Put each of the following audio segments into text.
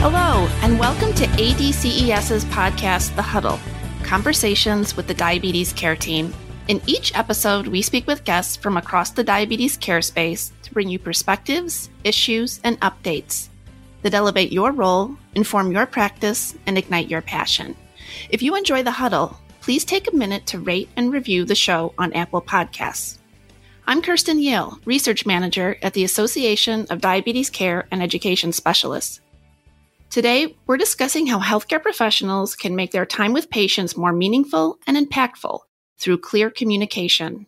Hello, and welcome to ADCES's podcast, The Huddle Conversations with the Diabetes Care Team. In each episode, we speak with guests from across the diabetes care space to bring you perspectives, issues, and updates that elevate your role, inform your practice, and ignite your passion. If you enjoy The Huddle, please take a minute to rate and review the show on Apple Podcasts. I'm Kirsten Yale, Research Manager at the Association of Diabetes Care and Education Specialists. Today, we're discussing how healthcare professionals can make their time with patients more meaningful and impactful through clear communication.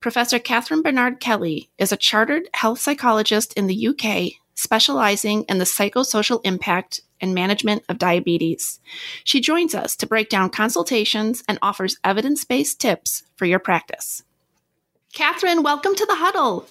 Professor Katharine Bernard Kelly is a chartered health psychologist in the UK specializing in the psychosocial impact and management of diabetes. She joins us to break down consultations and offers evidence based tips for your practice. Katharine, welcome to the huddle.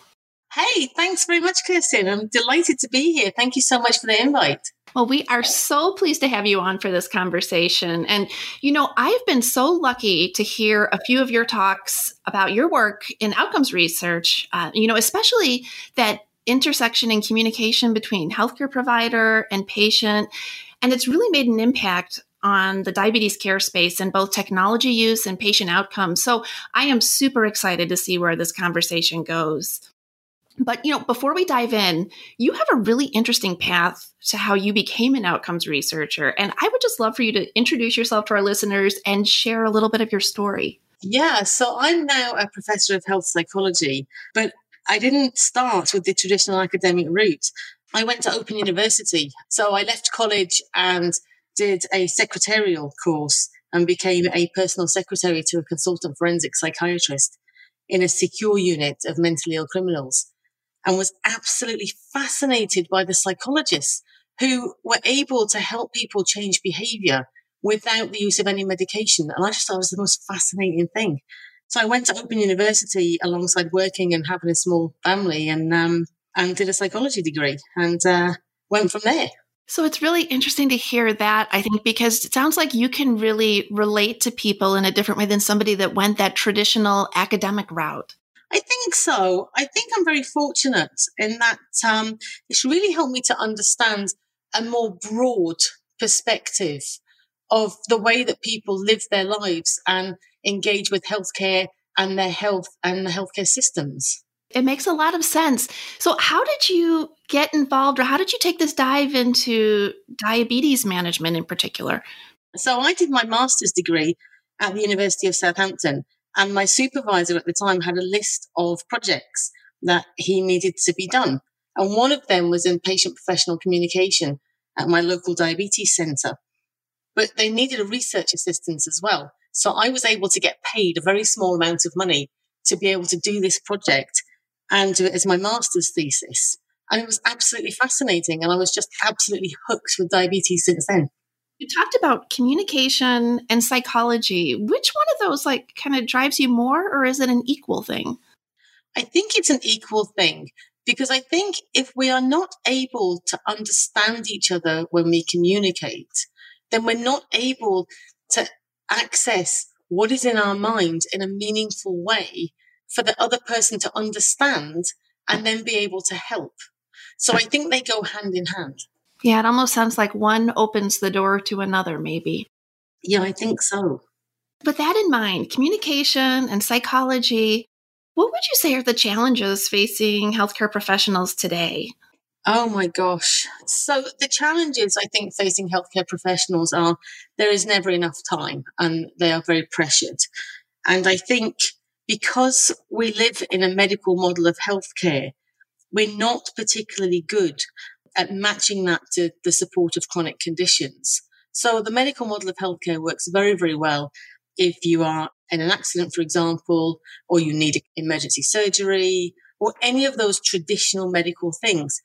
Hey, thanks very much, Kirsten. I'm delighted to be here. Thank you so much for the invite. Well, we are so pleased to have you on for this conversation. And, you know, I've been so lucky to hear a few of your talks about your work in outcomes research, uh, you know, especially that intersection and communication between healthcare provider and patient. And it's really made an impact on the diabetes care space and both technology use and patient outcomes. So I am super excited to see where this conversation goes. But you know, before we dive in, you have a really interesting path to how you became an outcomes researcher, and I would just love for you to introduce yourself to our listeners and share a little bit of your story. Yeah, so I'm now a professor of health psychology, but I didn't start with the traditional academic route. I went to Open University. So I left college and did a secretarial course and became a personal secretary to a consultant forensic psychiatrist in a secure unit of mentally ill criminals and was absolutely fascinated by the psychologists who were able to help people change behavior without the use of any medication. And I just thought it was the most fascinating thing. So I went to Open University alongside working and having a small family and, um, and did a psychology degree and, uh, went from there. So it's really interesting to hear that, I think, because it sounds like you can really relate to people in a different way than somebody that went that traditional academic route. I think so. I think I'm very fortunate in that um, it's really helped me to understand a more broad perspective of the way that people live their lives and engage with healthcare and their health and the healthcare systems. It makes a lot of sense. So, how did you get involved, or how did you take this dive into diabetes management in particular? So, I did my master's degree at the University of Southampton, and my supervisor at the time had a list of projects that he needed to be done. And one of them was in patient professional communication at my local diabetes center. But they needed a research assistant as well. So I was able to get paid a very small amount of money to be able to do this project and do it as my master's thesis. And it was absolutely fascinating. And I was just absolutely hooked with diabetes since then. You talked about communication and psychology. Which one of those like kind of drives you more or is it an equal thing? I think it's an equal thing because I think if we are not able to understand each other when we communicate, then we're not able to access what is in our mind in a meaningful way for the other person to understand and then be able to help. So I think they go hand in hand. Yeah, it almost sounds like one opens the door to another, maybe. Yeah, I think so. With that in mind, communication and psychology, what would you say are the challenges facing healthcare professionals today? Oh my gosh. So the challenges I think facing healthcare professionals are there is never enough time and they are very pressured. And I think because we live in a medical model of healthcare, we're not particularly good at matching that to the support of chronic conditions. So the medical model of healthcare works very, very well if you are in an accident, for example, or you need emergency surgery or any of those traditional medical things.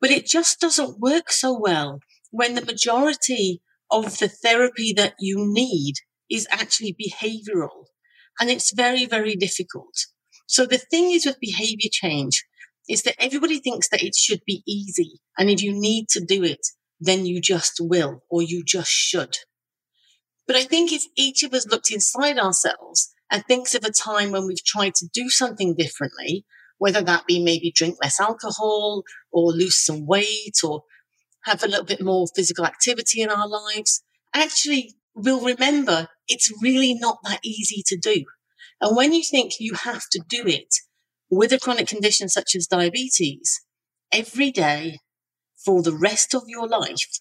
But it just doesn't work so well when the majority of the therapy that you need is actually behavioral. And it's very, very difficult. So the thing is with behavior change is that everybody thinks that it should be easy. And if you need to do it, then you just will or you just should. But I think if each of us looked inside ourselves and thinks of a time when we've tried to do something differently, whether that be maybe drink less alcohol or lose some weight or have a little bit more physical activity in our lives, actually we'll remember it's really not that easy to do. And when you think you have to do it with a chronic condition such as diabetes every day for the rest of your life,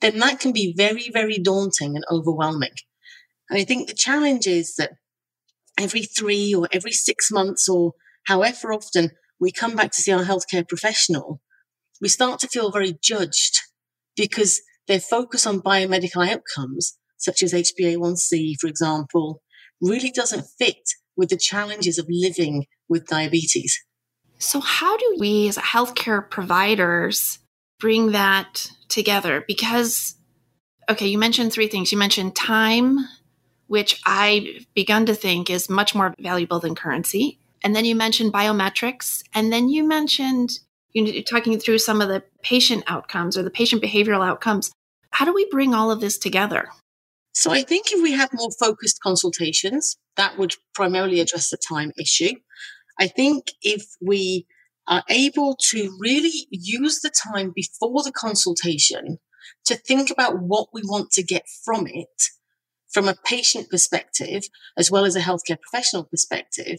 then that can be very, very daunting and overwhelming. And I think the challenge is that every three or every six months or however often we come back to see our healthcare professional, we start to feel very judged because their focus on biomedical outcomes, such as HbA1c, for example, really doesn't fit with the challenges of living with diabetes. So, how do we as healthcare providers bring that together? Because, okay, you mentioned three things. You mentioned time, which I've begun to think is much more valuable than currency. And then you mentioned biometrics. And then you mentioned you know, talking through some of the patient outcomes or the patient behavioral outcomes. How do we bring all of this together? So I think if we have more focused consultations, that would primarily address the time issue. I think if we are able to really use the time before the consultation to think about what we want to get from it from a patient perspective, as well as a healthcare professional perspective,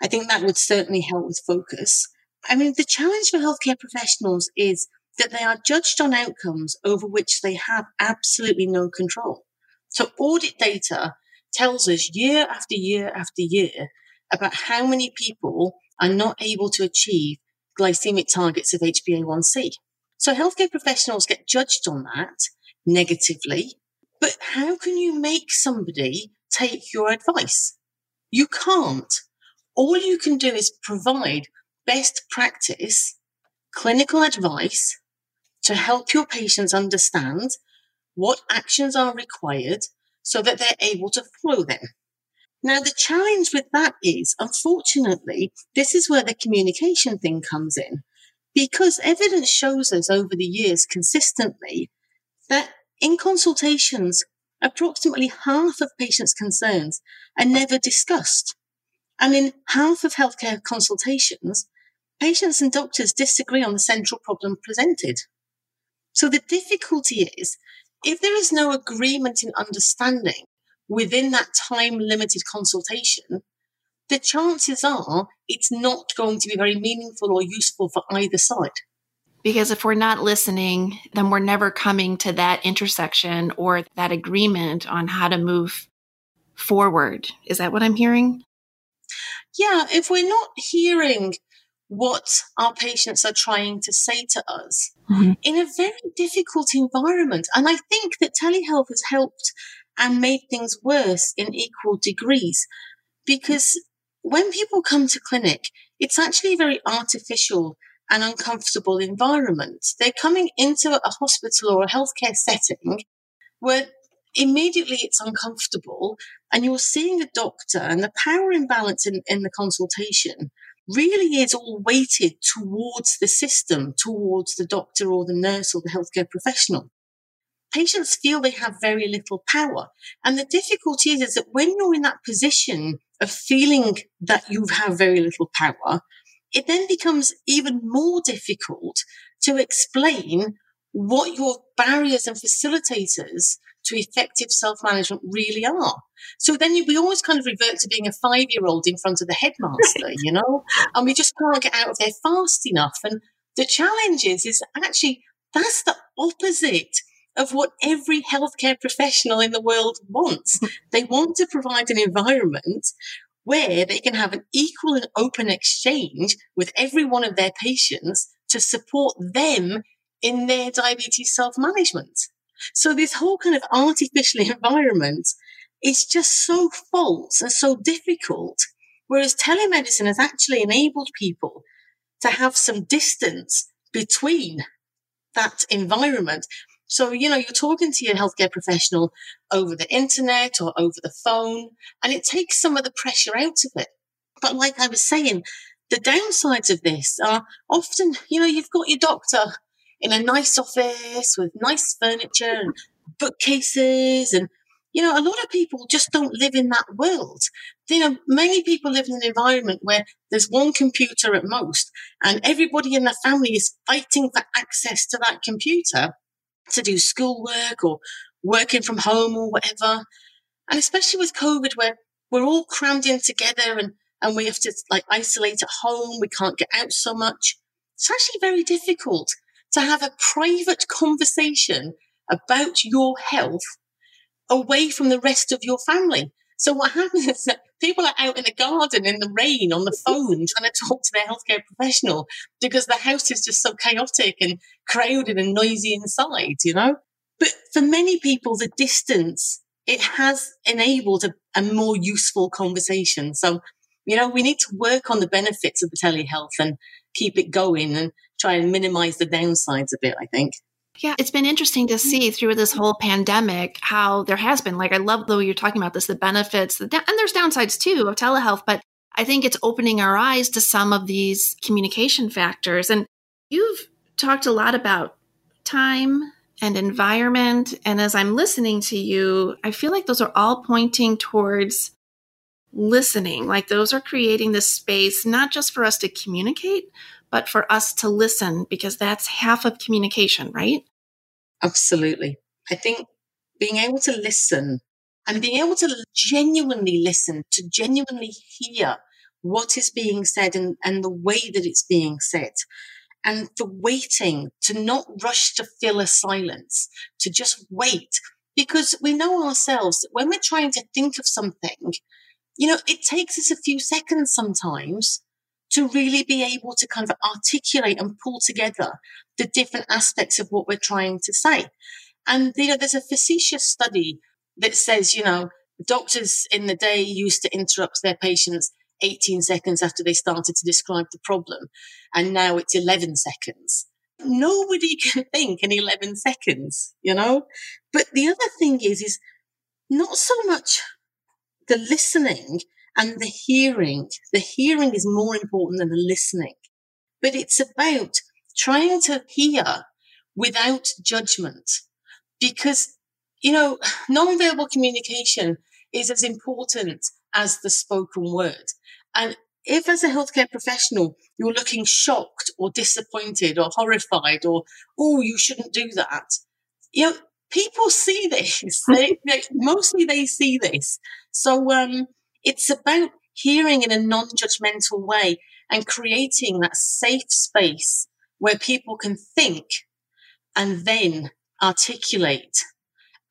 I think that would certainly help with focus. I mean, the challenge for healthcare professionals is that they are judged on outcomes over which they have absolutely no control. So audit data tells us year after year after year about how many people are not able to achieve glycemic targets of HbA1c. So healthcare professionals get judged on that negatively. But how can you make somebody take your advice? You can't. All you can do is provide best practice clinical advice to help your patients understand what actions are required so that they're able to follow them. Now, the challenge with that is, unfortunately, this is where the communication thing comes in because evidence shows us over the years consistently that in consultations, approximately half of patients' concerns are never discussed. And in half of healthcare consultations, patients and doctors disagree on the central problem presented. So the difficulty is if there is no agreement in understanding within that time limited consultation, the chances are it's not going to be very meaningful or useful for either side. Because if we're not listening, then we're never coming to that intersection or that agreement on how to move forward. Is that what I'm hearing? Yeah, if we're not hearing what our patients are trying to say to us mm-hmm. in a very difficult environment. And I think that telehealth has helped and made things worse in equal degrees because when people come to clinic, it's actually a very artificial and uncomfortable environment. They're coming into a hospital or a healthcare setting where immediately it's uncomfortable and you're seeing a doctor and the power imbalance in, in the consultation really is all weighted towards the system, towards the doctor or the nurse or the healthcare professional. Patients feel they have very little power. And the difficulty is, is that when you're in that position of feeling that you have very little power, it then becomes even more difficult to explain what your barriers and facilitators to effective self management really are. So then you, we always kind of revert to being a five year old in front of the headmaster, you know, and we just can't get out of there fast enough. And the challenge is, is actually that's the opposite of what every healthcare professional in the world wants. they want to provide an environment where they can have an equal and open exchange with every one of their patients to support them in their diabetes self management. So this whole kind of artificial environment is just so false and so difficult. Whereas telemedicine has actually enabled people to have some distance between that environment. So, you know, you're talking to your healthcare professional over the internet or over the phone, and it takes some of the pressure out of it. But like I was saying, the downsides of this are often, you know, you've got your doctor in a nice office with nice furniture and bookcases and you know, a lot of people just don't live in that world. You know, many people live in an environment where there's one computer at most and everybody in the family is fighting for access to that computer to do schoolwork or working from home or whatever. And especially with COVID where we're all crammed in together and, and we have to like isolate at home. We can't get out so much. It's actually very difficult to have a private conversation about your health away from the rest of your family. So what happens is that people are out in the garden in the rain on the phone trying to talk to their healthcare professional because the house is just so chaotic and crowded and noisy inside, you know? But for many people, the distance, it has enabled a, a more useful conversation. So, you know, we need to work on the benefits of the telehealth and keep it going and try and minimize the downsides a bit, I think. Yeah, it's been interesting to mm-hmm. see through this whole pandemic how there has been, like, I love the way you're talking about this, the benefits, the and there's downsides too of telehealth, but I think it's opening our eyes to some of these communication factors. And you've talked a lot about time and environment. And as I'm listening to you, I feel like those are all pointing towards listening. Like those are creating this space, not just for us to communicate, but for us to listen, because that's half of communication, right? Absolutely. I think being able to listen and being able to genuinely listen, to genuinely hear what is being said and, and the way that it's being said. And for waiting, to not rush to fill a silence, to just wait. Because we know ourselves that when we're trying to think of something, you know, it takes us a few seconds sometimes to really be able to kind of articulate and pull together the different aspects of what we're trying to say. And, you know, there's a facetious study that says, you know, doctors in the day used to interrupt their patients 18 seconds after they started to describe the problem. And now it's 11 seconds. Nobody can think in 11 seconds, you know? But the other thing is, is not so much the listening and the hearing. The hearing is more important than the listening, but it's about trying to hear without judgment because, you know, nonverbal communication is as important as the spoken word. And if as a healthcare professional, you're looking shocked or disappointed or horrified or, oh, you shouldn't do that, you know, people see this. They, they, mostly they see this. So, um, it's about hearing in a non-judgmental way and creating that safe space where people can think and then articulate.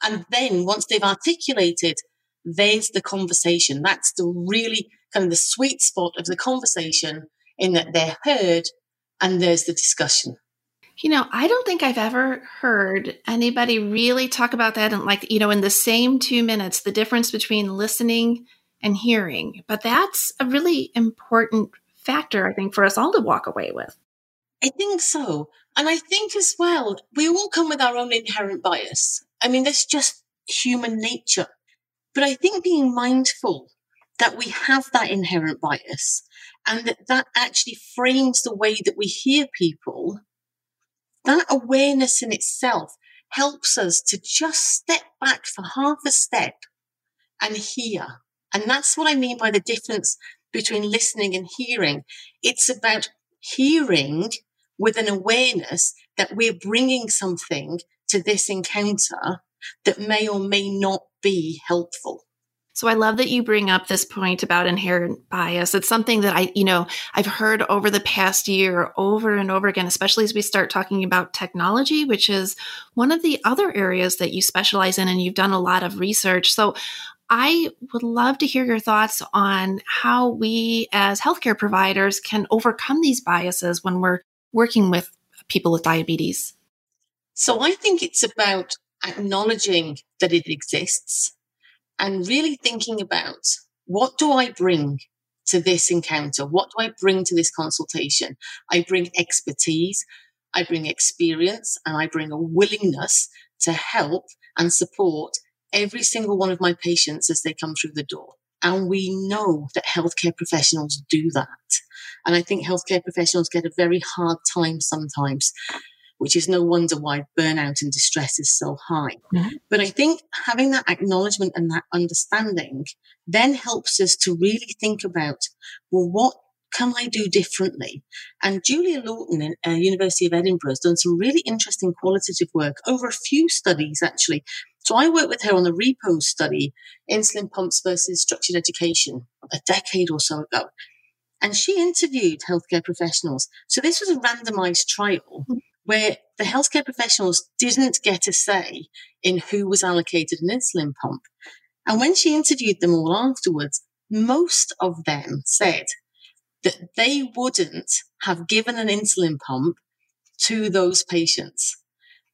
And then once they've articulated, there's the conversation. That's the really kind of the sweet spot of the conversation in that they're heard and there's the discussion. You know, I don't think I've ever heard anybody really talk about that and like, you know, in the same two minutes, the difference between listening and hearing. But that's a really important factor, I think, for us all to walk away with. I think so. And I think as well, we all come with our own inherent bias. I mean, that's just human nature. But I think being mindful that we have that inherent bias and that that actually frames the way that we hear people, that awareness in itself helps us to just step back for half a step and hear and that's what I mean by the difference between listening and hearing. It's about hearing with an awareness that we're bringing something to this encounter that may or may not be helpful. So I love that you bring up this point about inherent bias. It's something that I, you know, I've heard over the past year over and over again, especially as we start talking about technology, which is one of the other areas that you specialize in and you've done a lot of research. So I would love to hear your thoughts on how we as healthcare providers can overcome these biases when we're working with people with diabetes. So I think it's about acknowledging that it exists and really thinking about what do I bring to this encounter? What do I bring to this consultation? I bring expertise, I bring experience, and I bring a willingness to help and support every single one of my patients as they come through the door. And we know that healthcare professionals do that. And I think healthcare professionals get a very hard time sometimes, which is no wonder why burnout and distress is so high. Mm-hmm. But I think having that acknowledgement and that understanding then helps us to really think about, well, what can I do differently? And Julia Lawton at uh, University of Edinburgh has done some really interesting qualitative work over a few studies, actually. So I worked with her on the REPOSE study, insulin pumps versus structured education, a decade or so ago. And she interviewed healthcare professionals. So this was a randomized trial mm-hmm. where the healthcare professionals didn't get a say in who was allocated an insulin pump. And when she interviewed them all afterwards, most of them said that they wouldn't have given an insulin pump to those patients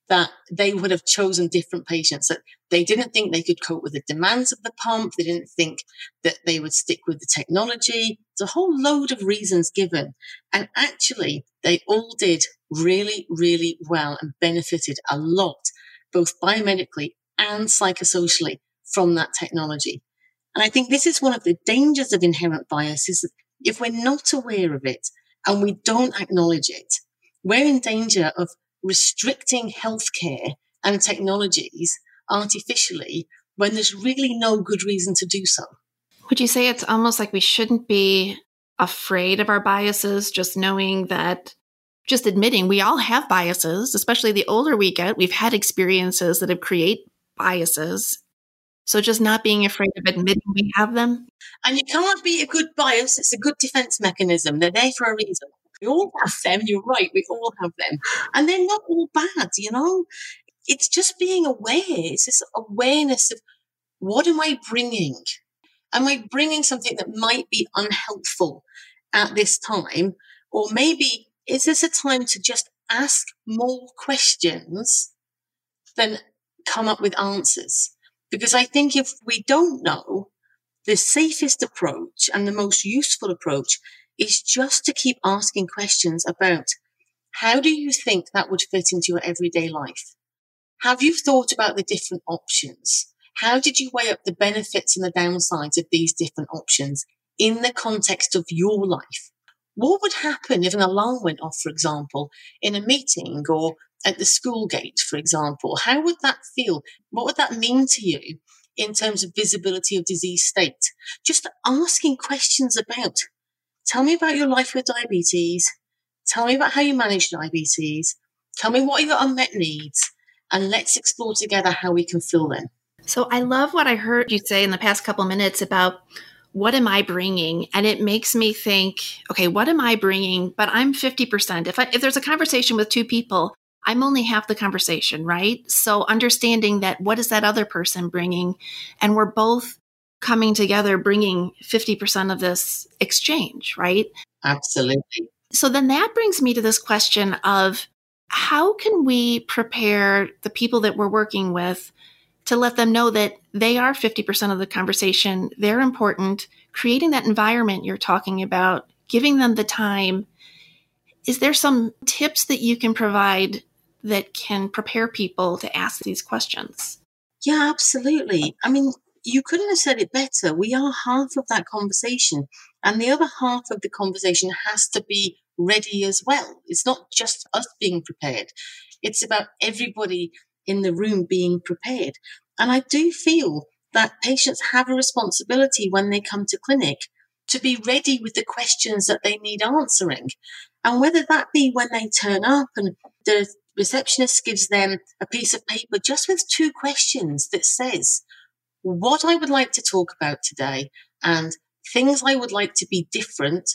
that they would have chosen different patients that they didn't think they could cope with the demands of the pump they didn't think that they would stick with the technology. There's a whole load of reasons given. And actually they all did really really well and benefited a lot both biomedically and psychosocially from that technology. And i think this is one of the dangers of inherent bias is that if we're not aware of it and we don't acknowledge it, we're in danger of restricting healthcare and technologies artificially when there's really no good reason to do so. Would you say it's almost like we shouldn't be afraid of our biases, just knowing that, just admitting we all have biases, especially the older we get, we've had experiences that have create biases so just not being afraid of admitting we have them. And you can't be a good bias. It's a good defense mechanism. They're there for a reason. We all have them. You're right. We all have them. And they're not all bad, you know? It's just being aware. It's this awareness of what am I bringing? Am I bringing something that might be unhelpful at this time? Or maybe is this a time to just ask more questions than come up with answers? Because I think if we don't know, the safest approach and the most useful approach is just to keep asking questions about how do you think that would fit into your everyday life? Have you thought about the different options? How did you weigh up the benefits and the downsides of these different options in the context of your life? What would happen if an alarm went off, for example, in a meeting or at the school gate, for example, how would that feel? What would that mean to you in terms of visibility of disease state? Just asking questions about, tell me about your life with diabetes. Tell me about how you manage diabetes. Tell me what are your unmet needs and let's explore together how we can fill them. So I love what I heard you say in the past couple minutes about what am I bringing? And it makes me think, okay, what am I bringing? But I'm 50%. If I, if there's a conversation with two people, I'm only half the conversation, right? So understanding that what is that other person bringing? And we're both coming together, bringing 50% of this exchange, right? Absolutely. So then that brings me to this question of how can we prepare the people that we're working with to let them know that they are 50% of the conversation, they're important, creating that environment you're talking about, giving them the time. Is there some tips that you can provide that can prepare people to ask these questions. Yeah, absolutely. I mean, you couldn't have said it better. We are half of that conversation, and the other half of the conversation has to be ready as well. It's not just us being prepared, it's about everybody in the room being prepared. And I do feel that patients have a responsibility when they come to clinic to be ready with the questions that they need answering. And whether that be when they turn up and the receptionist gives them a piece of paper just with two questions that says what I would like to talk about today and things I would like to be different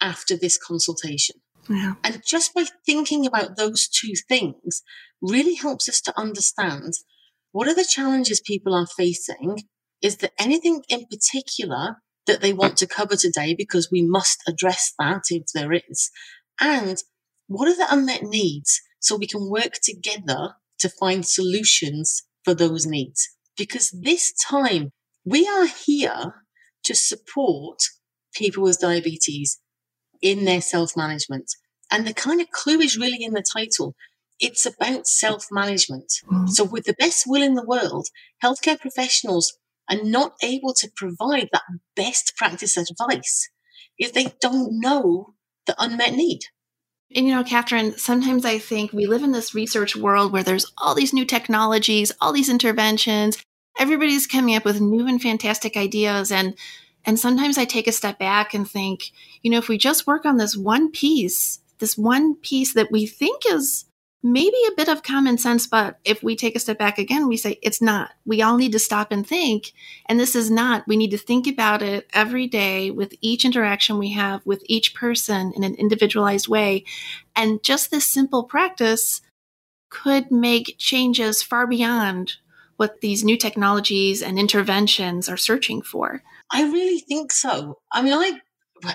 after this consultation. Yeah. And just by thinking about those two things really helps us to understand what are the challenges people are facing? Is there anything in particular that they want to cover today? Because we must address that if there is. And what are the unmet needs? so we can work together to find solutions for those needs. Because this time we are here to support people with diabetes in their self management. And the kind of clue is really in the title. it's about self management. Mm-hmm. So, with the best will in the world, healthcare professionals are not able to provide that best practice advice if they don't know the unmet need. And you know, Katharine, sometimes I think we live in this research world where there's all these new technologies, all these interventions, everybody's coming up with new and fantastic ideas. And and sometimes I take a step back and think, you know, if we just work on this one piece, this one piece that we think is maybe a bit of common sense, but if we take a step back again, we say it's not. We all need to stop and think. And this is not. We need to think about it every day with each interaction we have with each person in an individualized way. And just this simple practice could make changes far beyond what these new technologies and interventions are searching for. I really think so. I mean, I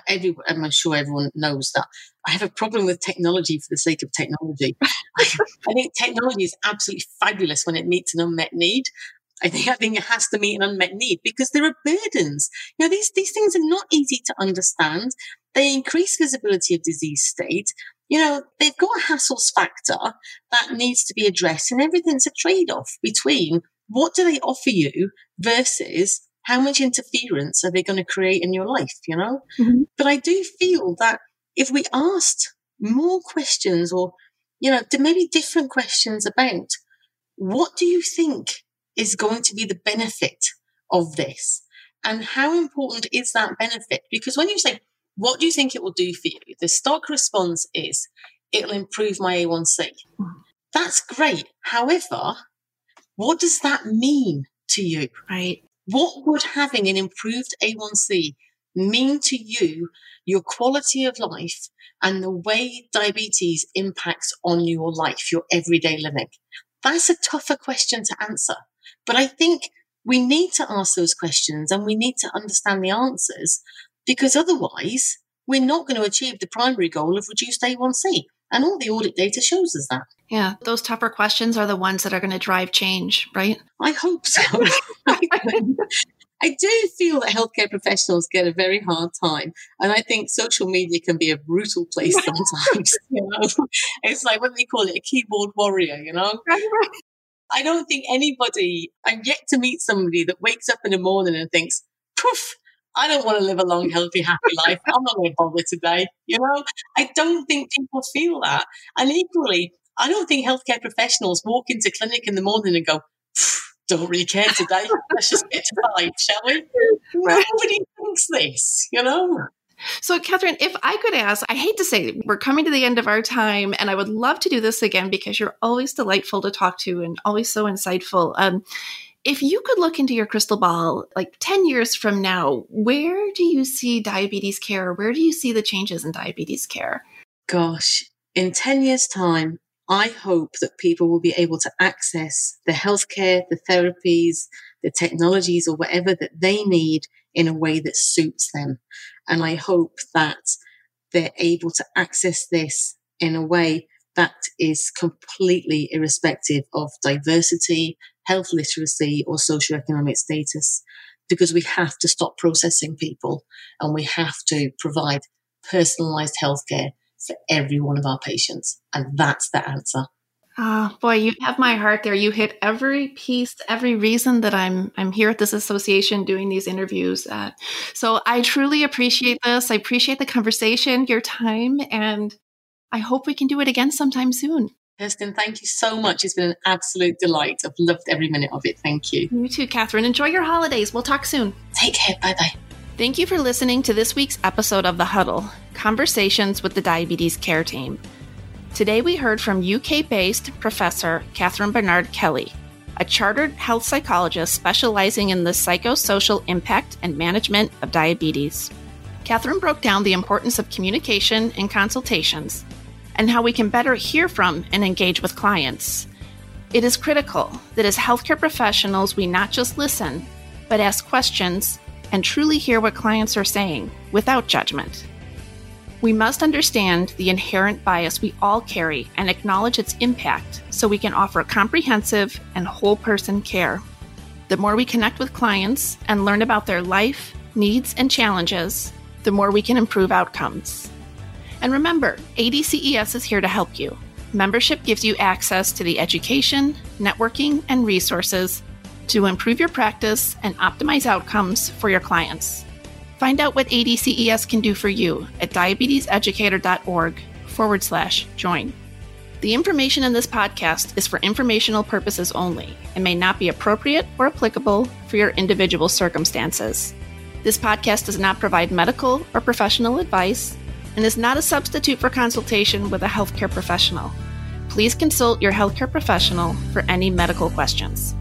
every, I'm sure everyone knows that I have a problem with technology for the sake of technology. I think technology is absolutely fabulous when it meets an unmet need. I think I think it has to meet an unmet need because there are burdens. You know, these these things are not easy to understand. They increase visibility of disease state. You know, they've got a hassles factor that needs to be addressed, and everything's a trade off between what do they offer you versus how much interference are they going to create in your life, you know? Mm-hmm. But I do feel that if we asked more questions or, you know, maybe different questions about what do you think is going to be the benefit of this? And how important is that benefit? Because when you say, what do you think it will do for you? The stock response is, it'll improve my A1C. Mm-hmm. That's great. However, what does that mean to you? Right. What would having an improved A1C mean to you, your quality of life, and the way diabetes impacts on your life, your everyday living? That's a tougher question to answer. But I think we need to ask those questions and we need to understand the answers because otherwise we're not going to achieve the primary goal of reduced A1C. And all the audit data shows us that. Yeah, those tougher questions are the ones that are going to drive change, right? I hope so. I do feel that healthcare professionals get a very hard time. And I think social media can be a brutal place sometimes. you know? It's like what they call it, a keyboard warrior, you know? I don't think anybody, I'm yet to meet somebody that wakes up in the morning and thinks, poof, I don't want to live a long, healthy, happy life. I'm not going to bother today. You know, I don't think people feel that. And equally, I don't think healthcare professionals walk into clinic in the morning and go, don't really care today. Let's just get to five, shall we? Nobody thinks this, you know? So, Katharine, if I could ask, I hate to say we're coming to the end of our time, and I would love to do this again because you're always delightful to talk to and always so insightful. Um, if you could look into your crystal ball, like 10 years from now, where do you see diabetes care? Where do you see the changes in diabetes care? Gosh, in 10 years' time, I hope that people will be able to access the healthcare, the therapies, the technologies, or whatever that they need in a way that suits them. And I hope that they're able to access this in a way that is completely irrespective of diversity, health literacy or socioeconomic status because we have to stop processing people and we have to provide personalized healthcare for every one of our patients. And that's the answer. Oh boy, you have my heart there. You hit every piece, every reason that I'm I'm here at this association doing these interviews. Uh, so I truly appreciate this. I appreciate the conversation, your time, and I hope we can do it again sometime soon. Kirsten, thank you so much. It's been an absolute delight. I've loved every minute of it. Thank you. You too, Katharine. Enjoy your holidays. We'll talk soon. Take care. Bye bye. Thank you for listening to this week's episode of The Huddle Conversations with the Diabetes Care Team. Today we heard from UK based Professor Katharine Bernard Kelly, a chartered health psychologist specializing in the psychosocial impact and management of diabetes. Katharine broke down the importance of communication and consultations and how we can better hear from and engage with clients. It is critical that as healthcare professionals, we not just listen, but ask questions and truly hear what clients are saying without judgment. We must understand the inherent bias we all carry and acknowledge its impact so we can offer comprehensive and whole person care. The more we connect with clients and learn about their life, needs, and challenges, the more we can improve outcomes. And remember, ADCES is here to help you. Membership gives you access to the education, networking, and resources to improve your practice and optimize outcomes for your clients. Find out what ADCES can do for you at diabeteseducator.org forward slash join. The information in this podcast is for informational purposes only and may not be appropriate or applicable for your individual circumstances. This podcast does not provide medical or professional advice and is not a substitute for consultation with a healthcare professional. Please consult your healthcare professional for any medical questions.